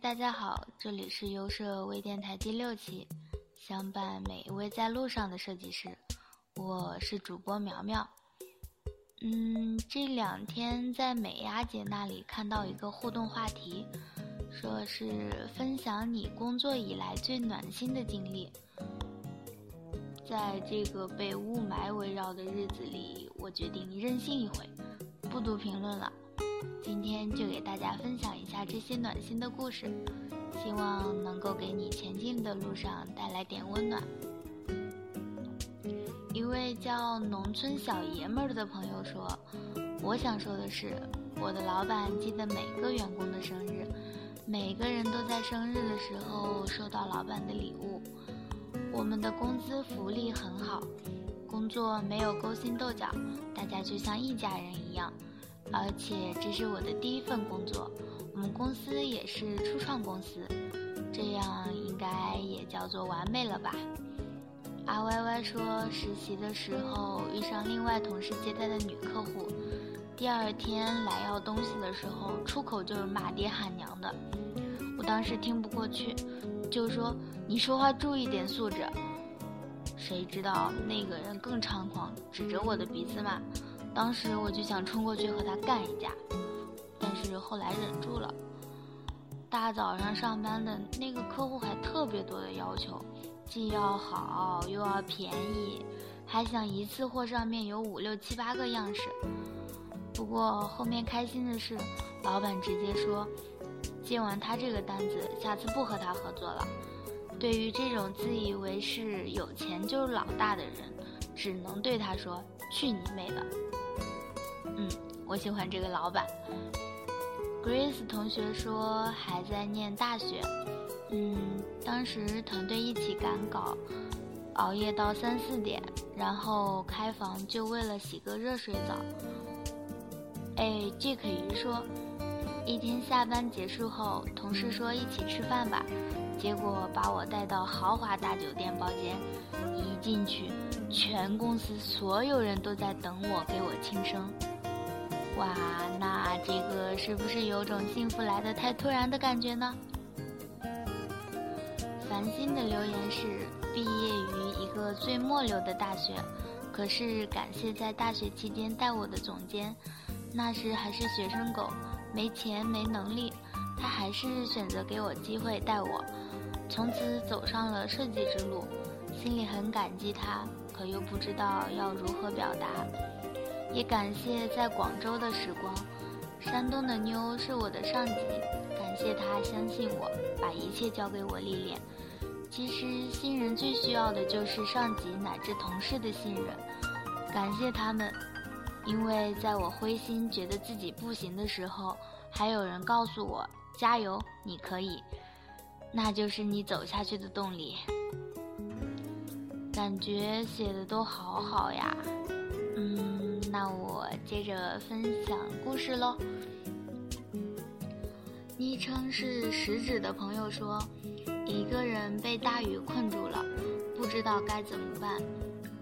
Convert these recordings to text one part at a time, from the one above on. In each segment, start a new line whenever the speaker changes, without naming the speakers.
大家好，这里是优设微电台第六期，相伴每一位在路上的设计师，我是主播苗苗。嗯，这两天在美亚姐那里看到一个互动话题，说是分享你工作以来最暖心的经历。在这个被雾霾围绕的日子里，我决定任性一回，不读评论了。今天就给大家分享一下这些暖心的故事，希望能够给你前进的路上带来点温暖。一位叫农村小爷们儿的朋友说：“我想说的是，我的老板记得每个员工的生日，每个人都在生日的时候收到老板的礼物。我们的工资福利很好，工作没有勾心斗角，大家就像一家人一样。”而且这是我的第一份工作，我们公司也是初创公司，这样应该也叫做完美了吧？阿歪歪说，实习的时候遇上另外同事接待的女客户，第二天来要东西的时候，出口就是骂爹喊娘的，我当时听不过去，就说你说话注意点素质。谁知道那个人更猖狂，指着我的鼻子骂。当时我就想冲过去和他干一架，但是后来忍住了。大早上上班的那个客户还特别多的要求，既要好又要便宜，还想一次货上面有五六七八个样式。不过后面开心的是，老板直接说，接完他这个单子，下次不和他合作了。对于这种自以为是有钱就是老大的人，只能对他说：“去你妹的！”我喜欢这个老板。Grace 同学说还在念大学，嗯，当时团队一起赶稿，熬夜到三四点，然后开房就为了洗个热水澡。哎，Jack 鱼说，一天下班结束后，同事说一起吃饭吧，结果把我带到豪华大酒店包间，一进去，全公司所有人都在等我给我庆生。哇，那这个是不是有种幸福来得太突然的感觉呢？繁星的留言是：毕业于一个最末流的大学，可是感谢在大学期间带我的总监，那时还是学生狗，没钱没能力，他还是选择给我机会带我，从此走上了设计之路，心里很感激他，可又不知道要如何表达。也感谢在广州的时光，山东的妞是我的上级，感谢她相信我，把一切交给我历练。其实新人最需要的就是上级乃至同事的信任，感谢他们，因为在我灰心觉得自己不行的时候，还有人告诉我加油，你可以，那就是你走下去的动力。感觉写的都好好呀，嗯。那我接着分享故事喽。昵称是食指的朋友说，一个人被大雨困住了，不知道该怎么办。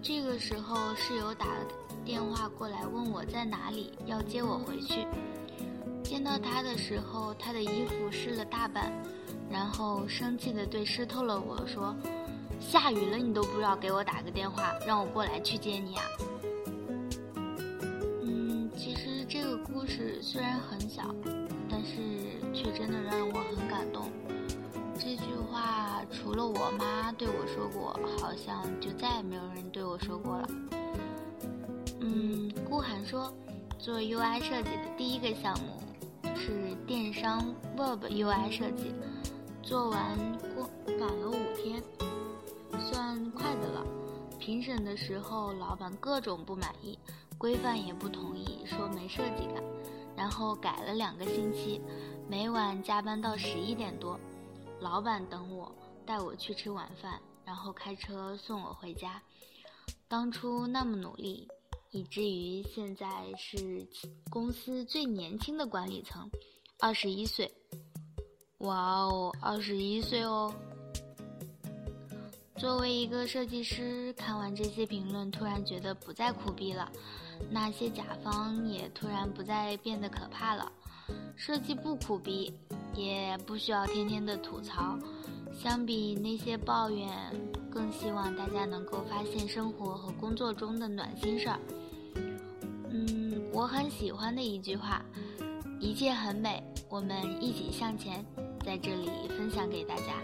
这个时候室友打电话过来问我在哪里，要接我回去。见到他的时候，他的衣服湿了大半，然后生气的对湿透了我说：“下雨了你都不知道给我打个电话，让我过来去接你啊？”其实这个故事虽然很小，但是却真的让我很感动。这句话除了我妈对我说过，好像就再也没有人对我说过了。嗯，顾寒说，做 UI 设计的第一个项目是电商 Web UI 设计，做完过赶了五天，算快的了。评审的时候，老板各种不满意。规范也不同意，说没设计感，然后改了两个星期，每晚加班到十一点多，老板等我，带我去吃晚饭，然后开车送我回家。当初那么努力，以至于现在是公司最年轻的管理层，二十一岁。哇哦，二十一岁哦！作为一个设计师，看完这些评论，突然觉得不再苦逼了。那些甲方也突然不再变得可怕了。
设计不苦逼，也不需要天天的吐槽。相比那些抱怨，更希望大家能够发现生活和工作中的暖心事儿。嗯，我很喜欢的一句话：“一切很美，我们一起向前。”在这里分享给大家，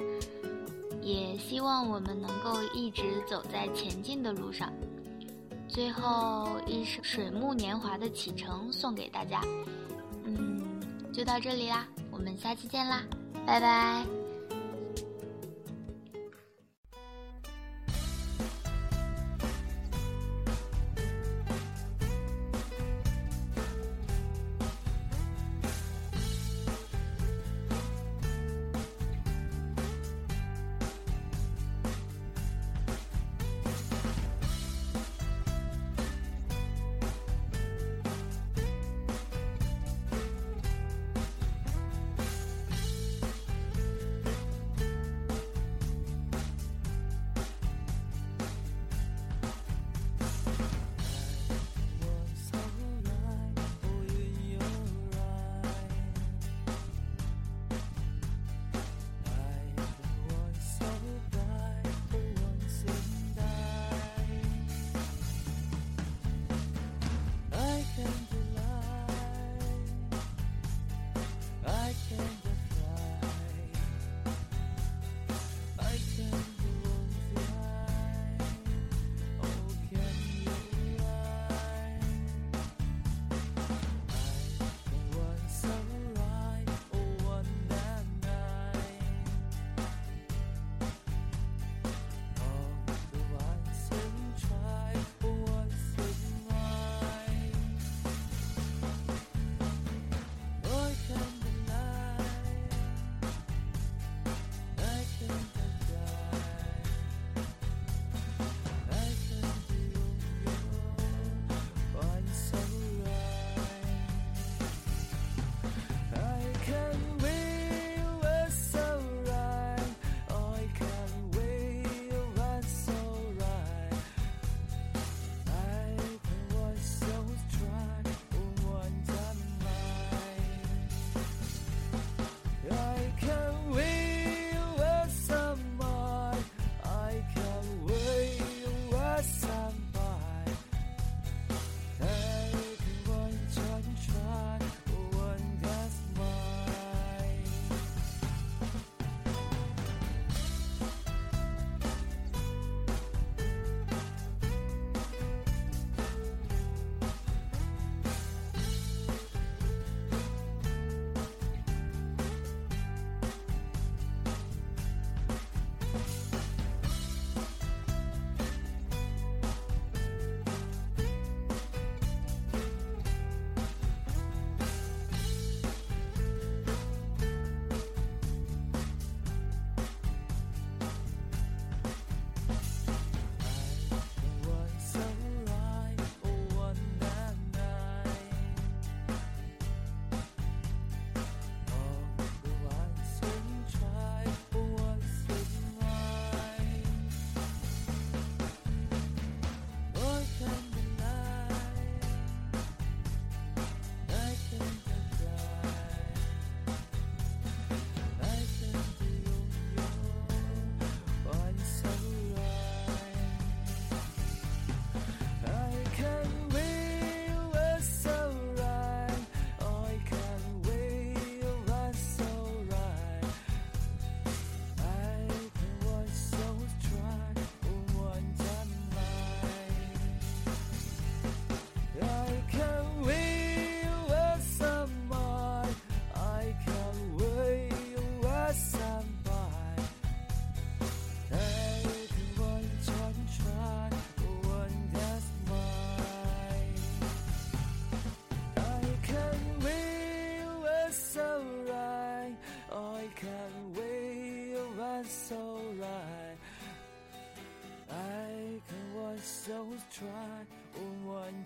也希望我们能够一直走在前进的路上。最后一首《水木年华》的启程送给大家。嗯，就到这里啦，我们下期见啦，拜拜。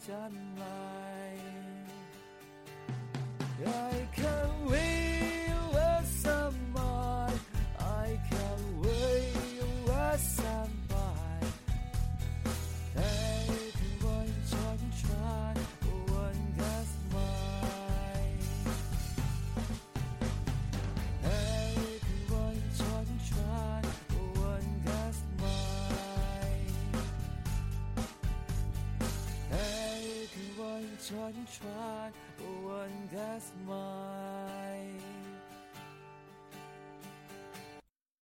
问问将来。I can't
asma